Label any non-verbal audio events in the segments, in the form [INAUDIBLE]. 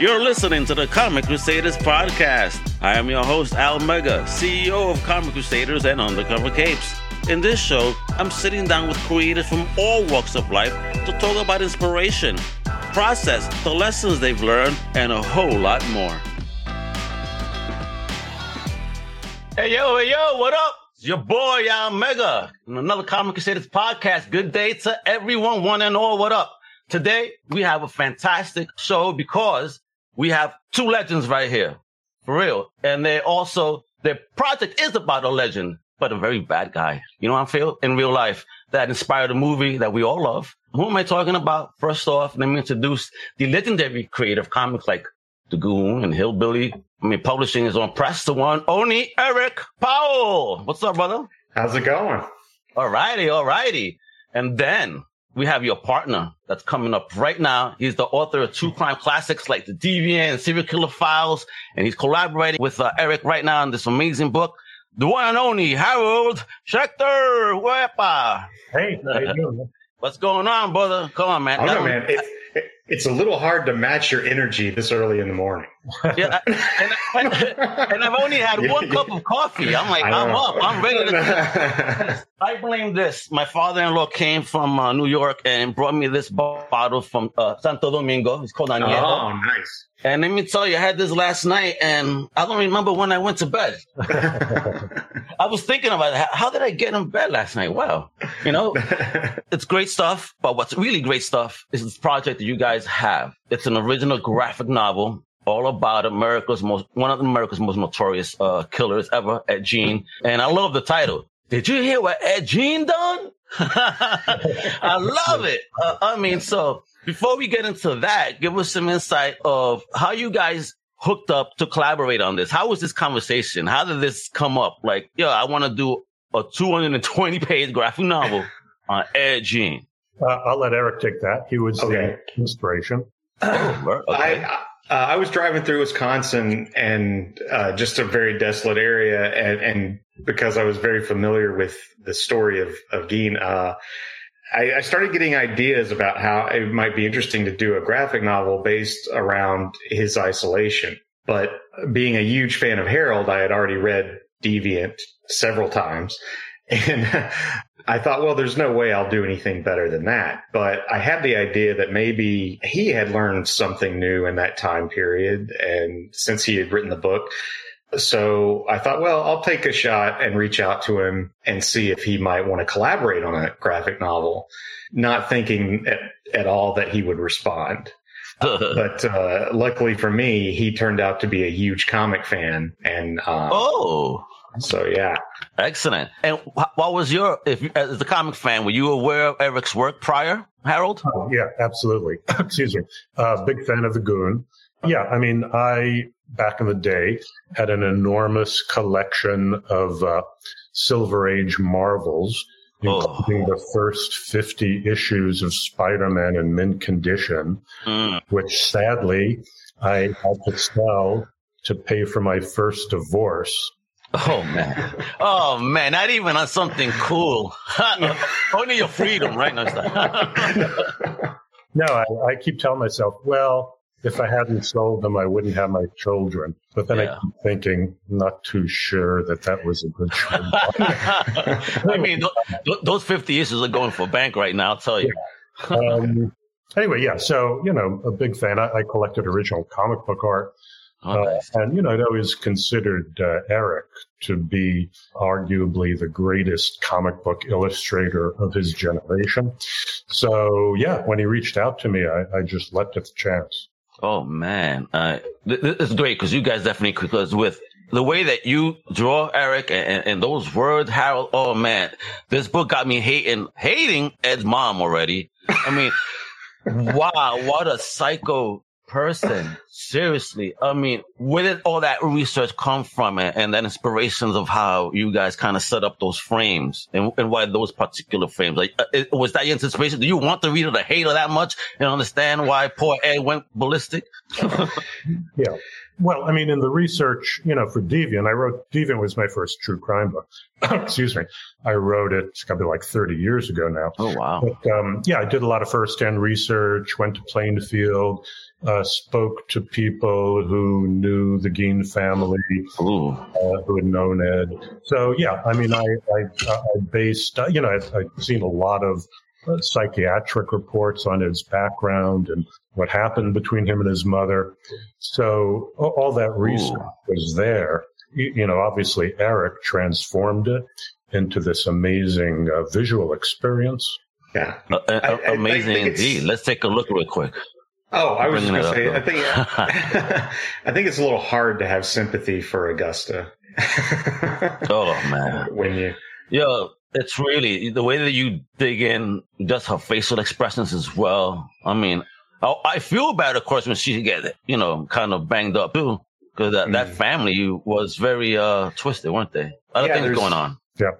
You're listening to the Comic Crusaders podcast. I am your host, Al Mega, CEO of Comic Crusaders and Undercover Capes. In this show, I'm sitting down with creators from all walks of life to talk about inspiration, process, the lessons they've learned, and a whole lot more. Hey, yo, hey, yo, what up? It's your boy, Al Mega, and another Comic Crusaders podcast. Good day to everyone, one and all. What up? Today, we have a fantastic show because we have two legends right here, for real. And they also, their project is about a legend, but a very bad guy. You know what I feel? In real life, that inspired a movie that we all love. Who am I talking about? First off, let me introduce the legendary creator of comics like The Goon and Hillbilly. I mean, publishing is on press, the one, only Eric Powell. What's up, brother? How's it going? All righty, all righty. And then we have your partner that's coming up right now. He's the author of true crime classics like The Deviant and Serial Killer Files, and he's collaborating with uh, Eric right now on this amazing book. The one and only Harold Schechter. Wepa. Hey, how you doing? What's going on, brother? Come on, man. I don't That know, one- man. It, it, it's a little hard to match your energy this early in the morning. Yeah, and, [LAUGHS] and I've only had one [LAUGHS] cup of coffee. I'm like, I'm up. I'm ready to. [LAUGHS] I blame this. My father-in-law came from uh, New York and brought me this bottle from uh, Santo Domingo. It's called Añejo. oh, nice. And let me tell you, I had this last night, and I don't remember when I went to bed. [LAUGHS] I was thinking about it. How- how did I get in bed last night? Wow, you know, [LAUGHS] it's great stuff. But what's really great stuff is this project that you guys have. It's an original graphic novel all about America's most, one of America's most notorious uh, killers ever, Ed Gein. And I love the title. Did you hear what Ed Gein done? [LAUGHS] I love it. Uh, I mean, so before we get into that, give us some insight of how you guys hooked up to collaborate on this. How was this conversation? How did this come up? Like, yo, I want to do a 220 page graphic novel [LAUGHS] on Ed Gein. Uh, I'll let Eric take that. He was Okay. the inspiration. Oh, [CLEARS THROAT] okay. I uh, I was driving through Wisconsin and uh, just a very desolate area, and, and because I was very familiar with the story of of Gein, uh, I, I started getting ideas about how it might be interesting to do a graphic novel based around his isolation. But being a huge fan of Harold, I had already read Deviant several times. [LAUGHS] And I thought, well, there's no way I'll do anything better than that. But I had the idea that maybe he had learned something new in that time period. And since he had written the book, so I thought, well, I'll take a shot and reach out to him and see if he might want to collaborate on a graphic novel, not thinking at, at all that he would respond. [LAUGHS] But uh, luckily for me, he turned out to be a huge comic fan. And uh, oh, so, yeah. excellent. And what was your, if as a comic fan, were you aware of Eric's work prior, Harold? Oh, yeah, absolutely. [COUGHS] Excuse me. Uh, big fan of the Goon. Yeah, I mean, I back in the day had an enormous collection of uh, Silver Age Marvels, Oh. including the first 50 issues of Spider-Man in mint condition, Mm. which sadly I had to sell to pay for my first divorce. Oh man. Oh man. Not even on something cool. [LAUGHS] Only your freedom, right? No. [LAUGHS] No, I, I keep telling myself, well, if I hadn't sold them, I wouldn't have my children. But then Yeah. I keep thinking, not too sure that that was a good [LAUGHS] choice. I mean, th- th- those 50 issues are going for bank right now, I'll tell you. um, anyway, yeah. So you know, a big fan. I, I collected original comic book art, Oh, uh, and you know, I'd always considered uh, Eric to be arguably the greatest comic book illustrator of his generation. So yeah, when he reached out to me, I, I just leapt at the chance. Oh man, uh, th- th- it's great because you guys definitely because with the way that you draw Eric and, and those words, Harold. Oh man, this book got me hating hating Ed's mom already. I mean, [LAUGHS] wow, what a psycho person. Seriously, I mean, where did all that research come from, and, and then inspirations of how you guys kind of set up those frames, and, and why those particular frames? Like, uh, it- was that your anticipation? Do you want the reader to hate her that much and understand why poor Ed went ballistic? [LAUGHS] Yeah. Well, I mean, in the research, you know, for Deviant, I wrote Deviant was my first true crime book. [COUGHS] Excuse me. I wrote it, it's got to be like 30 years ago now. Oh, wow. But, um, yeah, I did a lot of first hand research, went to Plainfield, uh, spoke to people who knew the Gein family, uh, who had known Ed. So, yeah, I mean, I, I, I based, uh, you know, I've, I've seen a lot of uh, psychiatric reports on his background and what happened between him and his mother. So all that research Ooh. was there. You, you, know, obviously Eric transformed it into this amazing uh, visual experience. Yeah, uh, uh I, I, amazing I indeed. Let's take a look real quick. Oh, I was going to say, I think, [LAUGHS] I think it's a little hard to have sympathy for Augusta. oh man, [LAUGHS] when you, yeah, it's really the way that you dig in, just her facial expressions as well. I mean, I, I feel bad, of course, when she get you know kind of banged up too, because that, mm. that family was very uh twisted, weren't they? Other yeah, things going on. Yeah.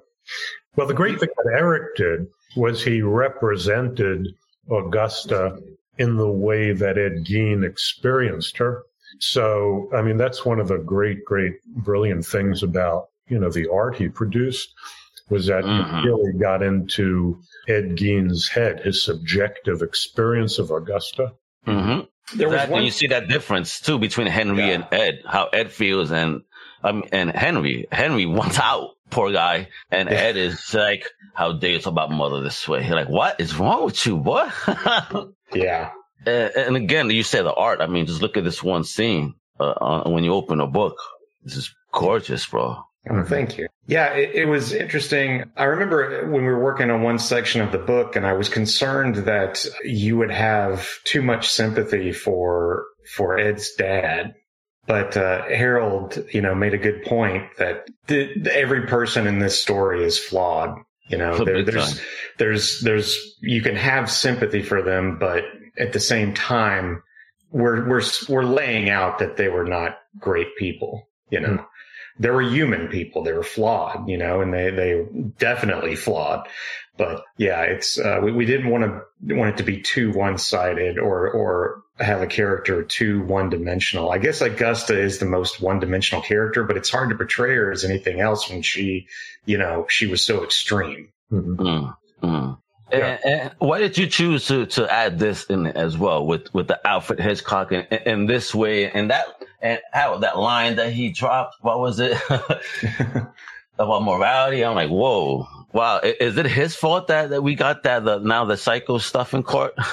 Well, the great thing that Eric did was he represented Augusta in the way that Ed Gein experienced her. So, I mean, that's one of the great, great, brilliant things about, you know, the art he produced was that mm-hmm. he really got into Ed Gein's head, his subjective experience of Augusta. Mm-hmm. There was one... you see that difference too between Henry yeah. and Ed, how Ed feels and um and Henry. Henry wants out, poor guy, and yeah. Ed is like, "How dare you talk about mother this way?" He's like, "What is wrong with you, boy?" [LAUGHS] yeah. And, and, again, you say the art. I mean, just look at this one scene uh, when you open a book. This is gorgeous, bro. Oh, thank you. Yeah, it, it, was interesting. I remember when we were working on one section of the book, and I was concerned that you would have too much sympathy for for Ed's dad. But uh, Harold, you know, made a good point that the, the, every person in this story is flawed. You know, there, there's there's there's you can have sympathy for them, but at the same time, we're we're we're laying out that they were not great people. You know. Mm there were human people. They were flawed, you know, and they, they definitely flawed. But yeah, it's, uh, we, we didn't want to want it to be too one sided or, or have a character too one dimensional. I guess Augusta is the most one dimensional character, but it's hard to portray her as anything else when she, you know, she was so extreme. Mm-hmm. Mm-hmm. Yeah. And, and, why did you choose to to add this in as well with with the Alfred Hitchcock in, in this way and that and how that line that he dropped? What was it [LAUGHS] about morality? I'm like, whoa, wow! Is it his fault that, that we got that the, now the psycho stuff in court? [LAUGHS]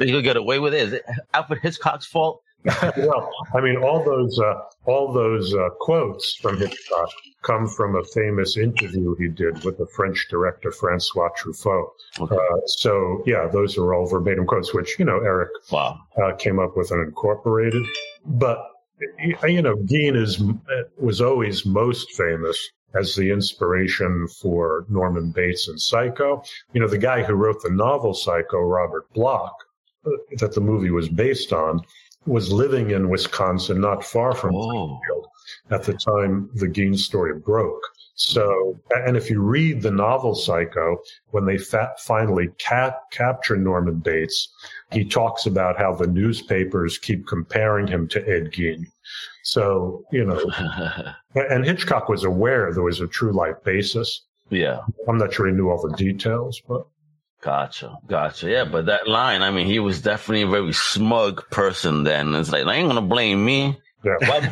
You could get away with it. Is it Alfred Hitchcock's fault? [LAUGHS] well, I mean, all those uh, all those uh, quotes from Hitchcock come from a famous interview he did with the French director Francois Truffaut. Okay. Uh, so, yeah, those are all verbatim quotes, which you know Eric wow. Uh, came up with and incorporated. But you know, Gein is was always most famous as the inspiration for Norman Bates and Psycho. You know, the guy who wrote the novel Psycho, Robert Bloch, uh, that the movie was based on was living in Wisconsin, not far from Springfield, at the time the Gein story broke. So, and if you read the novel Psycho, when they fa- finally cap- capture Norman Bates, he talks about how the newspapers keep comparing him to Ed Gein. So, you know, [LAUGHS] and Hitchcock was aware there was a true life basis. Yeah. I'm not sure he knew all the details, but. Gotcha, gotcha. Yeah, but that line, I mean, he was definitely a very smug person then. It's like, I ain't gonna blame me. Yeah.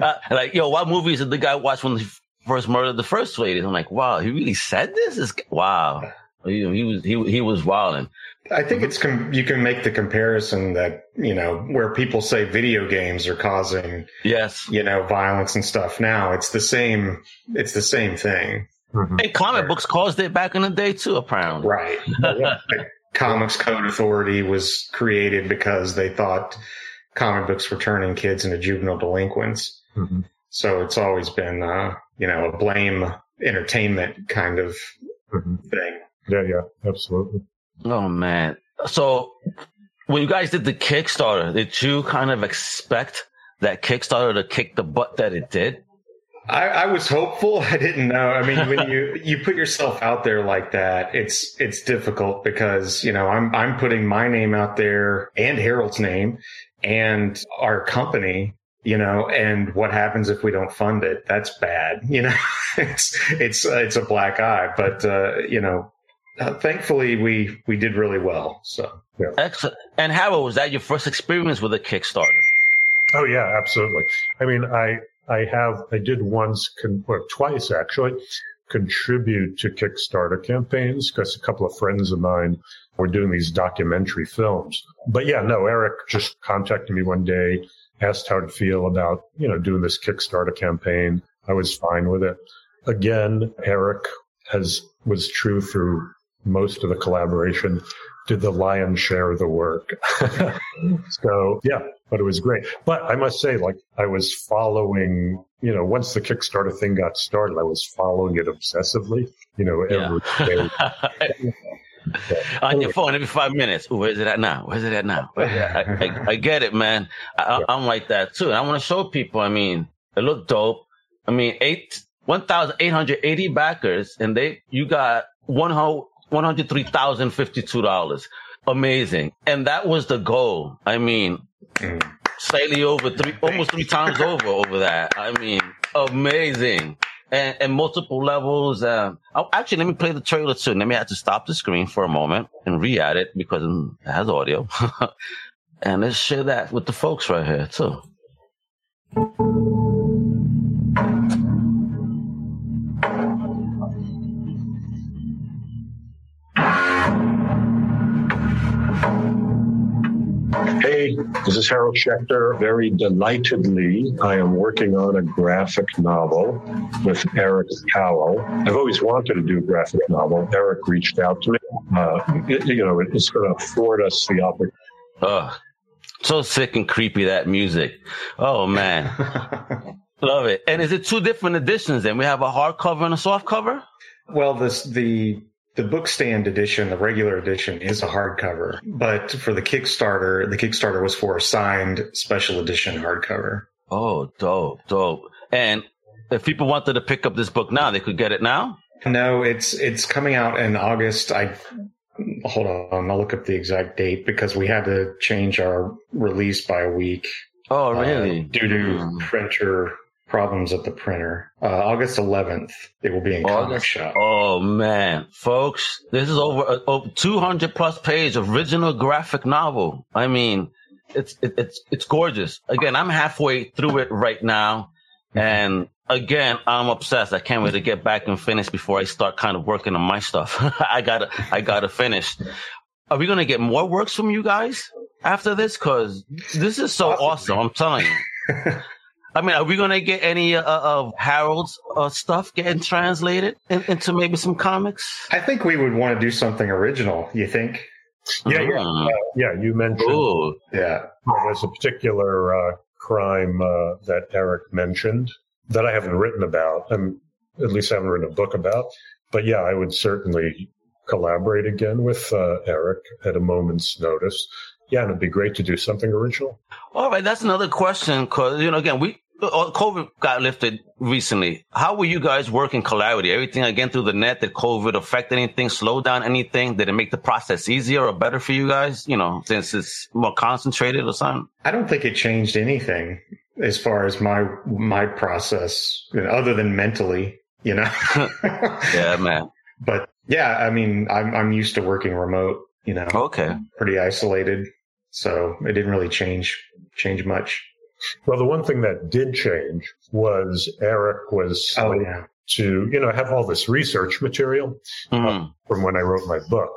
Uh, like, yo, what movies did the guy watch when he first murdered the first lady? I'm like, wow, he really said this? Is wow. He, he, was he he was wilding. I think it's com- you can make the comparison that you know where people say video games are causing yes you know violence and stuff. Now it's the same. It's the same thing. Mm-hmm. And comic books caused it back in the day too, apparently. Right. [LAUGHS] Comics Code Authority was created because they thought comic books were turning kids into juvenile delinquents. Mm-hmm. So it's always been, uh, you know, a blame entertainment kind of mm-hmm. thing. Yeah, yeah, absolutely. Oh man. So when you guys did the Kickstarter, did you kind of expect that Kickstarter to kick the butt that it did? I, I, was hopeful. [LAUGHS] I didn't know. I mean, when you you put yourself out there like that, it's it's difficult because you know I'm I'm putting my name out there and Harold's name and our company you know, and what happens if we don't fund it? That's bad. [LAUGHS] You know, it's, it's, uh, it's a black eye, but, uh, you know, uh, thankfully we, we did really well. So. Yeah. Excellent. And Harold, was that your first experience with a Kickstarter? Oh yeah, absolutely. I mean, I, I have, I did once, con- or twice actually, contribute to Kickstarter campaigns because a couple of friends of mine were doing these documentary films. But yeah, no, Eric just contacted me one day, asked how to feel about, you know, doing this Kickstarter campaign. I was fine with it. Again, Eric as was true through most of the collaboration, did the lion's share of the work. [LAUGHS] so yeah, but it was great. But I must say, like I was following, you know, once the Kickstarter thing got started, I was following it obsessively, you know, every yeah. [LAUGHS] day. [LAUGHS] on your phone every five minutes. Where's it at now? Where's it at now? I, I, I, get it, man. I, am like that too. And I want to show people. I mean, it looked dope. I mean, eight one thousand eight hundred eighty backers, and they you got one whole one hundred three thousand fifty two dollars. Amazing, and that was the goal. I mean, mm. slightly over three, almost three times over over that. I mean, amazing and, and multiple levels. Um, oh, actually, let me play the trailer too. Let me have to stop the screen for a moment and re-add it because it has audio. [LAUGHS] and let's share that with the folks right here too. This is Harold Schechter. Very delightedly, I am working on a graphic novel with Eric Powell. I've always wanted to do a graphic novel. Eric reached out to me. Uh, it, you know, it's going to afford us the opportunity. Oh, so sick and creepy that music. Oh man, [LAUGHS] love it. And is it two different editions? Then we have a hardcover and a soft cover. Well, this the the bookstand edition, the regular edition, is a hardcover, but for the Kickstarter, the Kickstarter was for a signed special edition hardcover. Oh, dope, dope. And if people wanted to pick up this book now, they could get it now. No, it's it's coming out in August. I hold on, I'll look up the exact date because we had to change our release by a week. Oh, really? Uh, due to mm. printer problems at the printer. Uh, August 11th, it will be in August. comic shop. Oh man, folks, this is over, uh, over 200 plus page original graphic novel. I mean, it's it, it's it's gorgeous. Again, I'm halfway through it right now, mm-hmm. and again, I'm obsessed. I can't wait to get back and finish before I start kind of working on my stuff. [LAUGHS] I gotta I gotta finish. Are we gonna get more works from you guys after this? Cause this is so Possibly. awesome. I'm telling you. [LAUGHS] I mean, are we going to get any uh, of Harold's uh, stuff getting translated in, into maybe some comics? I think we would want to do something original. You think? Yeah, yeah, uh, yeah. You mentioned. Ooh. Yeah, there's a particular uh, crime uh, that Eric mentioned that I haven't written about. I'm, at least I haven't written a book about. But yeah, I would certainly collaborate again with uh, Eric at a moment's notice. Yeah, and it'd be great to do something original. All right, that's another question because you know, again, we uh, Oh, COVID got lifted recently. How were you guys working collaboratively? Everything again through the net? Did COVID affect anything? Slow down anything? Did it make the process easier or better for you guys? You know, since it's more concentrated or something. I don't think it changed anything as far as my my process, you know, other than mentally. You know. [LAUGHS] yeah, man. [LAUGHS] But yeah, I mean, I'm I'm used to working remote. You know. Okay. Pretty isolated, so it didn't really change change much. Well, the one thing that did change was Eric was oh, yeah. to, you know, have all this research material mm-hmm. uh, from when I wrote my book.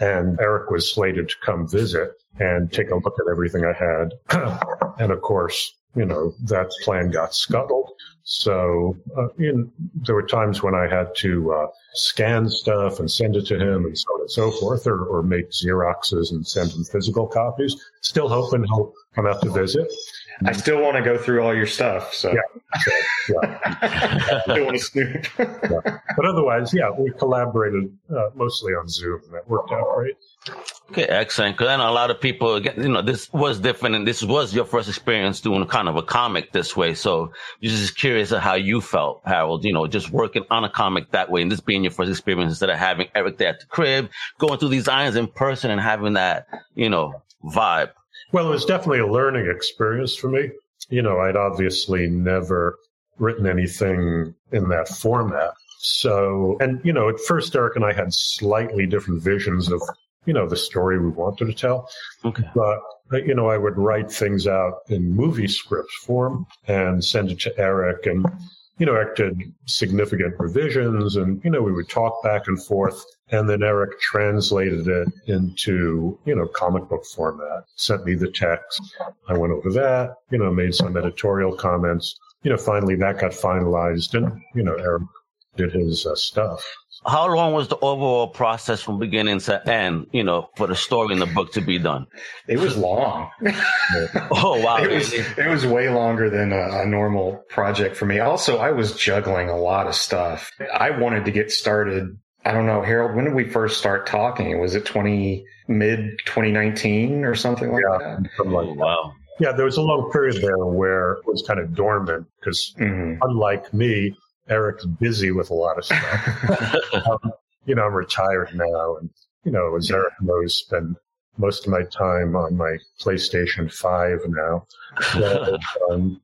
And Eric was slated to come visit and take a look at everything I had. [CLEARS THROAT] and of course, you know, that plan got scuttled. So, uh, you know, there were times when I had to uh, scan stuff and send it to him and so on and so forth, or, or make Xeroxes and send him physical copies. Still hoping he'll come out to visit. I still want to go through all your stuff. So yeah, yeah. [LAUGHS] I still want to snoop. yeah. But otherwise, yeah, we collaborated uh, mostly on Zoom. That worked out great. Okay, excellent. Because I know a lot of people, again, you know, this was different, and this was your first experience doing kind of a comic this way. So, just curious of how you felt, Harold. You know, just working on a comic that way, and this being your first experience instead of having Eric there at the crib, going through these irons in person, and having that, you know, vibe. Well, it was definitely a learning experience for me. you know, I'd obviously never written anything in that format. So, and, you know, at first, Eric and I had slightly different visions of, you know, the story we wanted to tell. Okay. But, uh, you know, I would write things out in movie script form and send it to Eric. And, you know, Eric did significant revisions and, you know, we would talk back and forth. And then Eric translated it into, you know, comic book format, sent me the text. I went over that, you know, made some editorial comments. You know, finally that got finalized and, you know, Eric did his uh, stuff. How long was the overall process from beginning to end, you know, for the story in the book to be done? It was long. [LAUGHS] oh, wow. [LAUGHS] It was, it was way longer than a, a, normal project for me. Also, I was juggling a lot of stuff. I wanted to get started. I don't know, Harold, when did we first start talking? Was it 20, mid 2019 or something like yeah, that? Something like oh, wow. Yeah, there was a long period there where it was kind of dormant because, mm-hmm. unlike me, Eric's busy with a lot of stuff. [LAUGHS] um, you know, I'm retired now, and you know, as Eric knows, spend most of my time on my PlayStation Five now. [LAUGHS] So, um,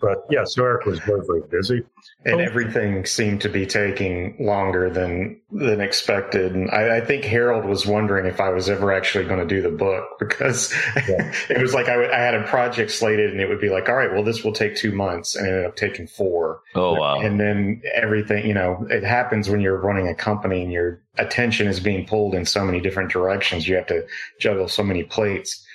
but yeah, so Eric was very, very busy and oh. everything seemed to be taking longer than than expected. And I, I, think Harold was wondering if I was ever actually going to do the book [LAUGHS] because yeah. it was like I, I, had a project slated, and it would be like, all right, well, this will take two months, and it ended up taking four. Oh wow! And then everything, you know, it happens when you're running a company and your attention is being pulled in so many different directions. You have to juggle so many plates.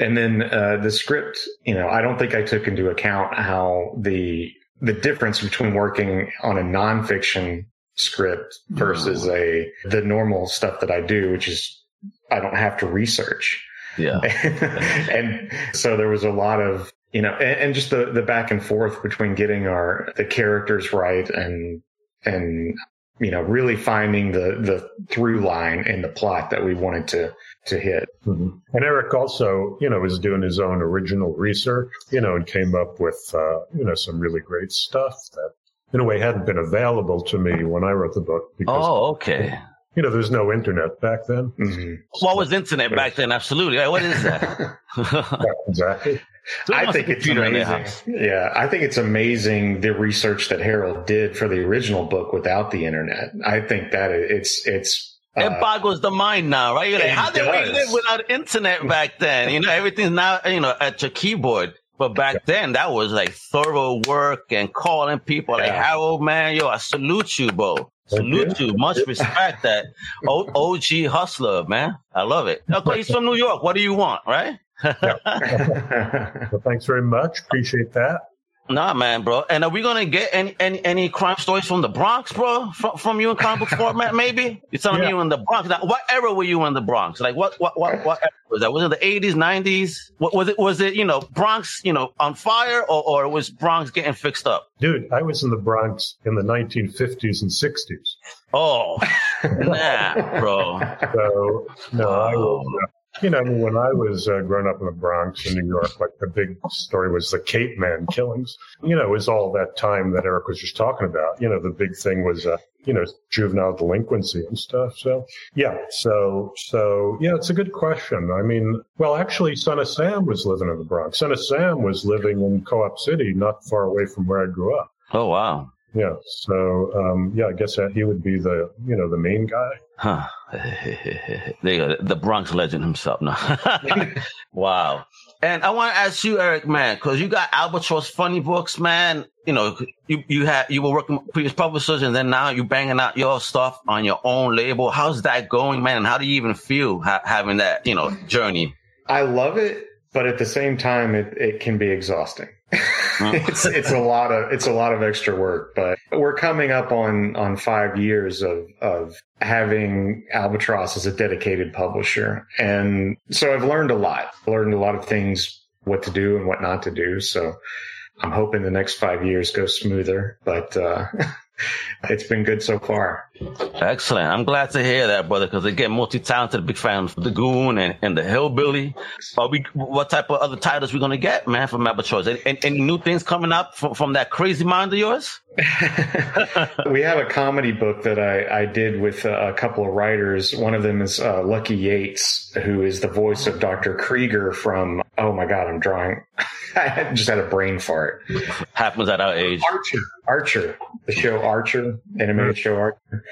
And then uh, the script, you know, I don't think I took into account how the the difference between working on a nonfiction script versus a the normal stuff that I do, which is I don't have to research. Yeah. [LAUGHS] and so there was a lot of you know, and, and, just the the back and forth between getting our the characters right and and you know really finding the the through line in the plot that we wanted to to hit. Mm-hmm. And Eric also, you know, was doing his own original research, you know, and came up with, uh, you know, some really great stuff that, in a way, hadn't been available to me when I wrote the book. Because, oh, okay. You know, there's no internet back then. Mm-hmm. What was internet back then? Absolutely. What is that? [LAUGHS] [LAUGHS] yeah, exactly. I think it's amazing. Yeah, I think it's amazing the research that Harold did for the original book without the internet. I think that it's it's it uh, boggles the mind now, right? You're like, how did we live without internet back then? You know, everything's now, you know, at your keyboard. But back then, that was like thorough work and calling people yeah. like, Harold, man, yo, I salute you, bro. Salute you. Much respect that OG hustler, man. I love it. Okay, he's from New York. What do you want, right? [LAUGHS] [LAUGHS] well, thanks very much. Appreciate that. Nah, man, bro. And are we gonna get any any, any crime stories from the Bronx, bro? From, from you in comic book format, maybe? You're telling yeah. me you in the Bronx. Now, what era were you in the Bronx? Like, what what what what was that? Was it the 80s, 90s? What was it? Was it you know Bronx, you know, on fire, or or was Bronx getting fixed up? Dude, I was in the Bronx in the 1950s and 60s. Oh, [LAUGHS] nah, bro. So no, oh. I was. Oh. You know, when I was uh, growing up in the Bronx in New York, like the big story was the Capeman killings. You know, it was all that time that Eric was just talking about. You know, the big thing was, uh, you know, juvenile delinquency and stuff. So, yeah. So, so, yeah, it's a good question. I mean, well, actually, Son of Sam was living in the Bronx. Son of Sam was living in Co op City, not far away from where I grew up. Oh, wow. Yeah. So, um, yeah, I guess that he would be the, you know, the main guy. Huh. [LAUGHS] there you go. The Bronx legend himself. No. [LAUGHS] wow. And I want to ask you, Eric, man, because you got Albatross Funny Books, man. You know, you you had you were working with previous publishers, and then now you're banging out your stuff on your own label. How's that going, man? And how do you even feel ha- having that, you know, journey? I love it, but at the same time, it, it can be exhausting. [LAUGHS] it's it's a lot of it's a lot of extra work, but we're coming up on on five years of of having Albatross as a dedicated publisher, and so I've learned a lot. Learned a lot of things, what to do and what not to do. So I'm hoping the next five years go smoother, but uh, [LAUGHS] it's been good so far. Excellent. I'm glad to hear that, brother, because again, multi-talented, big fan of The Goon and, and The Hillbilly. Are we, what type of other titles we going to get, man, from Albatross? Any, any, any new things coming up from, from that crazy mind of yours? [LAUGHS] [LAUGHS] we have a comedy book that I, I did with a, couple of writers. One of them is uh, Lucky Yates, who is the voice of Dr. Krieger from, oh my God, I'm drawing. [LAUGHS] I [LAUGHS] just had a brain fart. Happens at our age. Archer, Archer, the show Archer, animated show Archer.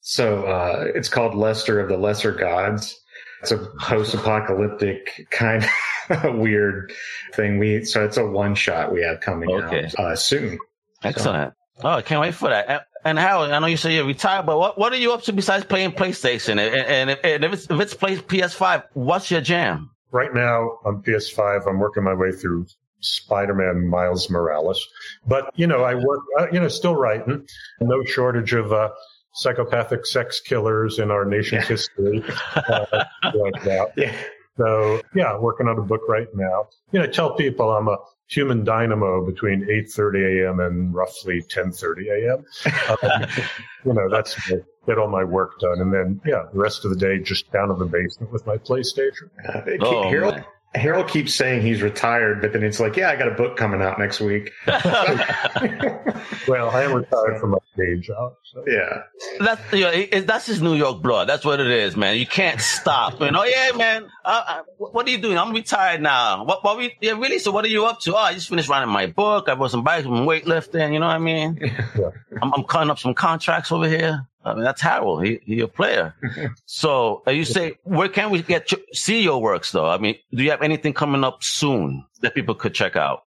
So uh, it's called Lester of the Lesser Gods. It's a post-apocalyptic kind of [LAUGHS] weird thing. We so it's a one shot we have coming Okay. out uh, soon. Excellent. Oh, I can't wait for that. And, and Howard, I know you say you're retired, but what, what are you up to besides playing PlayStation? And, and, if, and if it's if it's play PS5, what's your jam? Right now on PS5, I'm working my way through Spider-Man Miles Morales. But, you know, I work, uh, you know, still writing. No shortage of uh, psychopathic sex killers in our nation's Yeah. history. [LAUGHS] Uh, like that. Yeah, So, yeah, working on a book right now. You know, tell people I'm a human dynamo between 8.30 a.m. and roughly 10.30 a.m. Um, [LAUGHS] you know, that's to get all my work done. And then, yeah, the rest of the day just down in the basement with my PlayStation. uh, Oh, Harold. Man. Harold keeps saying he's retired, but then it's like, yeah, I got a book coming out next week. [LAUGHS] Well, I am retired from my day job. So. Uh, That's you know, it, that's his New York blood. That's what it is, man. You can't stop. You know, yeah, man. Uh, uh, what are you doing? I'm retired now. What? What? We, yeah, really? So what are you up to? Oh, I just finished writing my book. I wrote some bikes, some weightlifting. You know what I mean? [LAUGHS] Yeah. I'm, I'm cutting up some contracts over here. I mean, that's Harold. He he a player. [LAUGHS] so uh, you say, where can we get your, see your works though? I mean, do you have anything coming up soon that people could check out?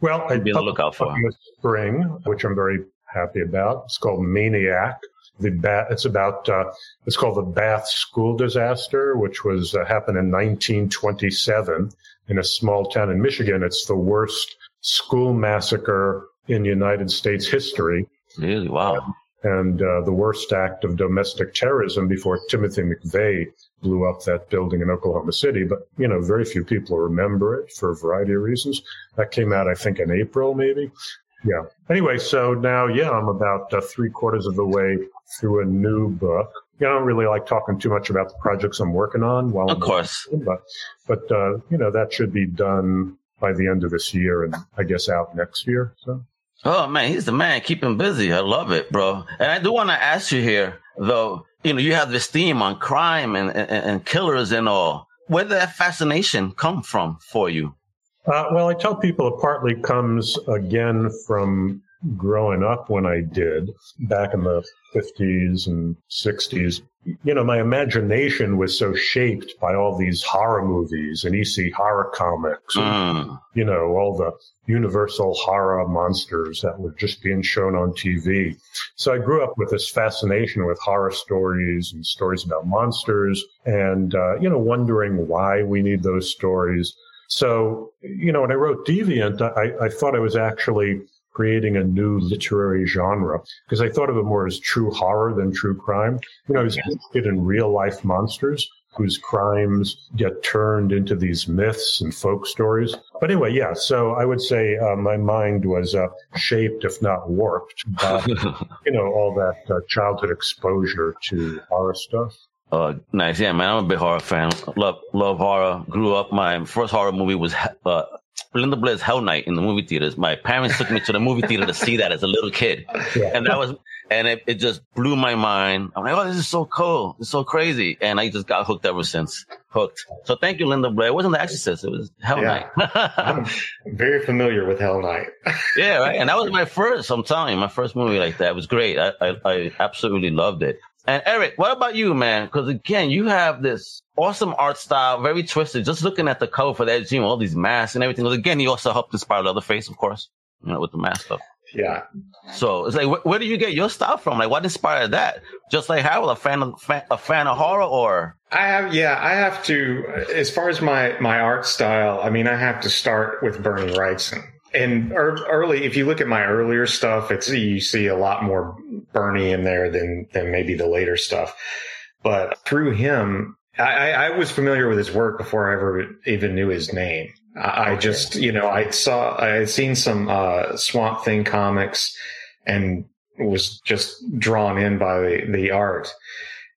Well, I'd Be on the lookout for. in the spring, which I'm very happy about. It's called Maniac. The Bath, it's about, uh, it's called the Bath School Disaster, which was uh, happened in 1927 in a small town in Michigan. It's the worst school massacre in United States history Really? Wow. And uh, the worst act of domestic terrorism before Timothy McVeigh blew up that building in Oklahoma City. But, you know, very few people remember it for a variety of reasons. That came out, I think, in April, maybe. Yeah. Anyway, so now, yeah, I'm about uh, three quarters of the way through a new book. You know, I don't really like talking too much about the projects I'm working on while Of I'm course. but, but uh, you know, that should be done by the end of this year and I guess out next year. So. Oh man, he's the man. Keep him busy. I love it, bro. And I do want to ask you here, though. You know, you have this theme on crime and, and, and killers and all. Where did that fascination come from for you? Uh, well, I tell people it partly comes again from growing up when I did back in the 50s and 60s. You know, my imagination was so shaped by all these horror movies and EC horror comics, and, Mm. you know, all the universal horror monsters that were just being shown on TV. So I grew up with this fascination with horror stories and stories about monsters and, uh, you know, wondering why we need those stories. So, you know, when I wrote Deviant, I, I thought I was actually creating a new literary genre because I thought of it more as true horror than true crime. You know, I was interested in real life monsters whose crimes get turned into these myths and folk stories. But anyway, yeah, so I would say uh, my mind was uh, shaped, if not warped, by, [LAUGHS] you know, all that uh, childhood exposure to horror stuff. Uh, nice. Yeah, man. I'm a big horror fan. Love, love horror. Grew up. My first horror movie was, uh, Linda Blair's Hell Night in the movie theaters. My parents took me to the movie theater to see that as a little kid. [LAUGHS] Yeah. And that was, and it, it just blew my mind. I'm like, oh, this is so cool. It's so crazy. And I just got hooked ever since. Hooked. So thank you, Linda Blair. It wasn't The Exorcist. It was Hell Yeah. Night. [LAUGHS] I'm very familiar with Hell Night. [LAUGHS] yeah, right. And that was my first, I'm telling you, my first movie like that. It was great. I, I, I absolutely loved it. And Eric, what about you, man? Because again, you have this awesome art style, very twisted. Just looking at the cover for that, you know, all these masks and everything. 'Cause again, he also helped inspire Leatherface, of course, you know, with the mask stuff. Yeah. So it's like, wh- where do you get your style from? Like, what inspired that? Just like Harold, a fan of fan, a fan of horror, or I have, yeah, I have to, as far as my, my art style, I mean, I have to start with Bernie Wrightson. And ear- early, if you look at my earlier stuff, it's, you see a lot more Bernie in there than, than maybe the later stuff. But through him, I, I was familiar with his work before I ever even knew his name. I, I Okay. just, you know, I saw, I had seen some, uh, Swamp Thing comics and was just drawn in by the, the art.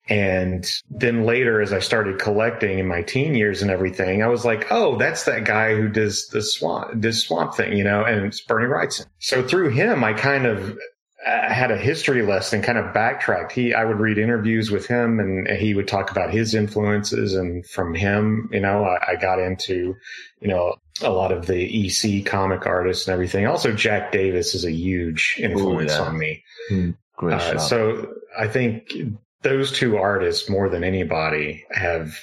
And then later, as I started collecting in my teen years and everything, I was like, "Oh, that's that guy who does the swamp, this swamp thing," you know, and it's Bernie Wrightson. So through him, I kind of uh, had a history lesson, kind of backtracked. He, I would read interviews with him, and he would talk about his influences, and from him, you know, I, I got into, you know, a lot of the EC comic artists and everything. Also, Jack Davis is a huge influence Ooh, yeah. on me. Hmm. Uh, so I think those two artists, more than anybody, have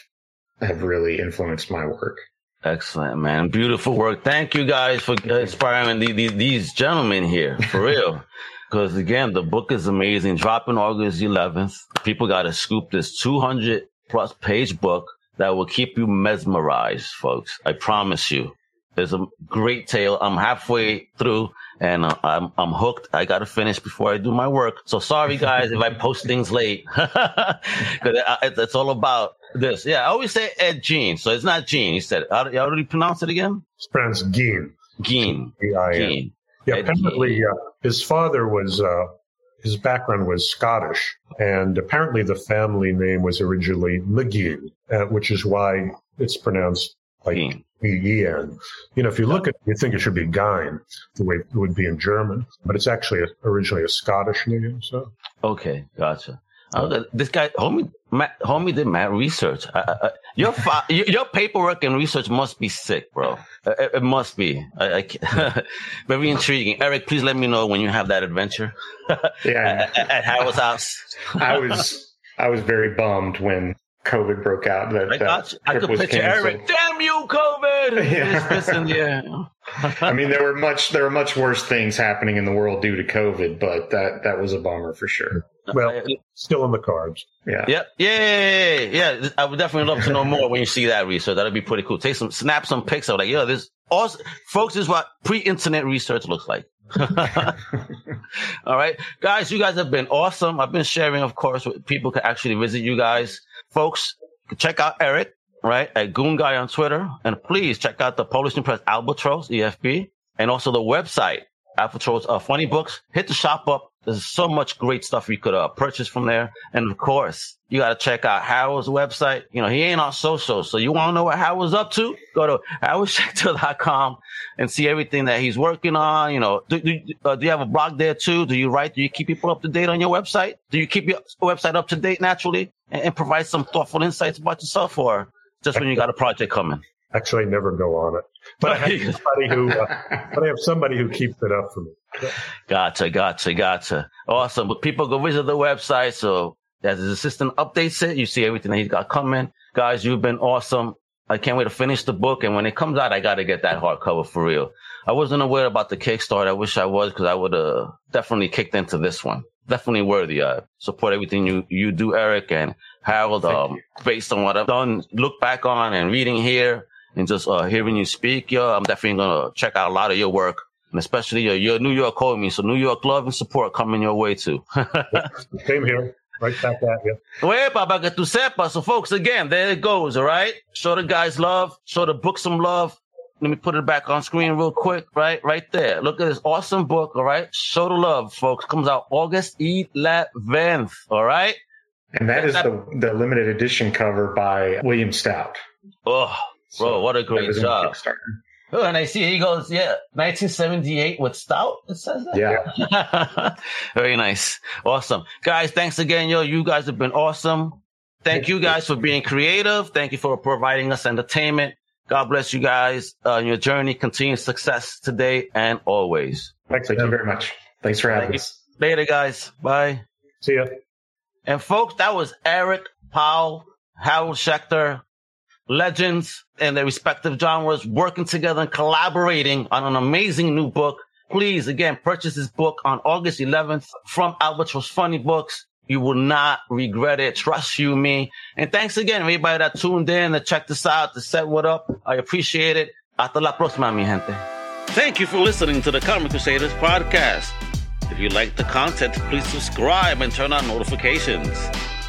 have really influenced my work. Excellent, man. Beautiful work. Thank you guys for inspiring the, the, these gentlemen here, for real. [LAUGHS] Because again, the book is amazing. Dropping August 11th. People got to scoop this 200 plus page book that will keep you mesmerized, folks. I promise you. There's a great tale. I'm halfway through and uh, I'm I'm hooked. I got to finish before I do my work. So sorry guys if I post things late [LAUGHS] because it's all about this. Yeah, I always say Ed Gein, so it's not Gene. He said, how, do you already pronounce it again? It's pronounced Gein. Gein. Gein. Yeah, apparently uh, his father was uh, his background was Scottish, and apparently the family name was originally McGee, uh, which is why it's pronounced like E-E-N. You know, if you look at it, you think it should be Gein, the way it would be in German, but it's actually a, originally a Scottish name. So okay, gotcha. Uh, this guy, homie, Matt, homie did mad research. Your fa- [LAUGHS] your paperwork and research must be sick, bro. Uh, it, it must be. I, I [LAUGHS] very intriguing. Eric, please let me know when you have that adventure. [LAUGHS] yeah, at, at Howard's house. I was I was very bummed when COVID broke out. That, I, that I could picture canceled. Eric. Damn you, COVID! [LAUGHS] Yeah. This, this, and, yeah. I mean, there were much there were much worse things happening in the world due to COVID, but that that was a bummer for sure. Well, still in the cards. Yeah. Yep. Yeah. Yeah. yeah. I would definitely love to know more when you see that research. That'd be pretty cool. Take some, snap some pics of like, yo, this, awesome. folks, this is what pre-internet research looks like. [LAUGHS] All right, guys, you guys have been awesome. I've been sharing, of course, with people can actually visit you guys, folks. Check out Eric, right, at Goon Guy on Twitter, and please check out the publishing press Albatross EFB, and also the website Albatross uh, Funny Books. Hit the shop up there's so much great stuff you could uh, purchase from there. And of course, you got to check out Howard's website. You know, he ain't on social. So you want to know what Howard's up to? Go to howardschechter.com and see everything that he's working on. You know, do, do, uh, do, you have a blog there too? Do you write? Do you keep people up to date on your website? Do you keep your website up to date naturally and, and provide some thoughtful insights about yourself or just when you got a project coming? Actually, I never go on it, but I have [LAUGHS] somebody who, uh, but I have somebody who keeps it up for me. [LAUGHS] Gotcha, gotcha, gotcha. Awesome. But people go visit the website. So as his assistant updates it, you see everything that he's got coming. Guys, you've been awesome. I can't wait to finish the book. And when it comes out, I got to get that hardcover for real. I wasn't aware about the Kickstarter. I wish I was because I would have definitely kicked into this one. Definitely worthy. I support everything you, you do, Eric and Harold. Um, based on what I've done, look back on and reading here and just uh, hearing you speak, yo, I'm definitely going to check out a lot of your work and especially your, your New York homie. So New York love and support coming your way too. [LAUGHS] Same here. Right back at you. Well, para que tú sepas. So folks, again, there it goes. All right. Show the guys love. Show the book some love. Let me put it back on screen real quick. Right, right there. Look at this awesome book. All right. Show the love, folks. Comes out August 11th. All right. And that is the, the limited edition cover by William Stout. Oh, bro, so what a great job. Oh, and I see he goes, yeah, 1978 with Stout. It says that. Yeah. [LAUGHS] Very nice. Awesome. Guys, thanks again, yo. You guys have been awesome. Thank you guys for being creative. Thank you for providing us entertainment. God bless you guys on uh, your journey. Continued success today and always. Thanks. Thank you very much. Thanks for having Thank us. You. Later, guys. Bye. See ya. And folks, that was Eric Powell, Harold Schechter, legends in their respective genres working together and collaborating on an amazing new book. Please, again, purchase this book on August 11th from Albatross Funny Books. You will not regret it. Trust you, me. And thanks again, everybody that tuned in to check this out, to set what up. I appreciate it. Hasta la próxima, mi gente. Thank you for listening to the Comic Crusaders podcast. If you like the content, please subscribe and turn on notifications.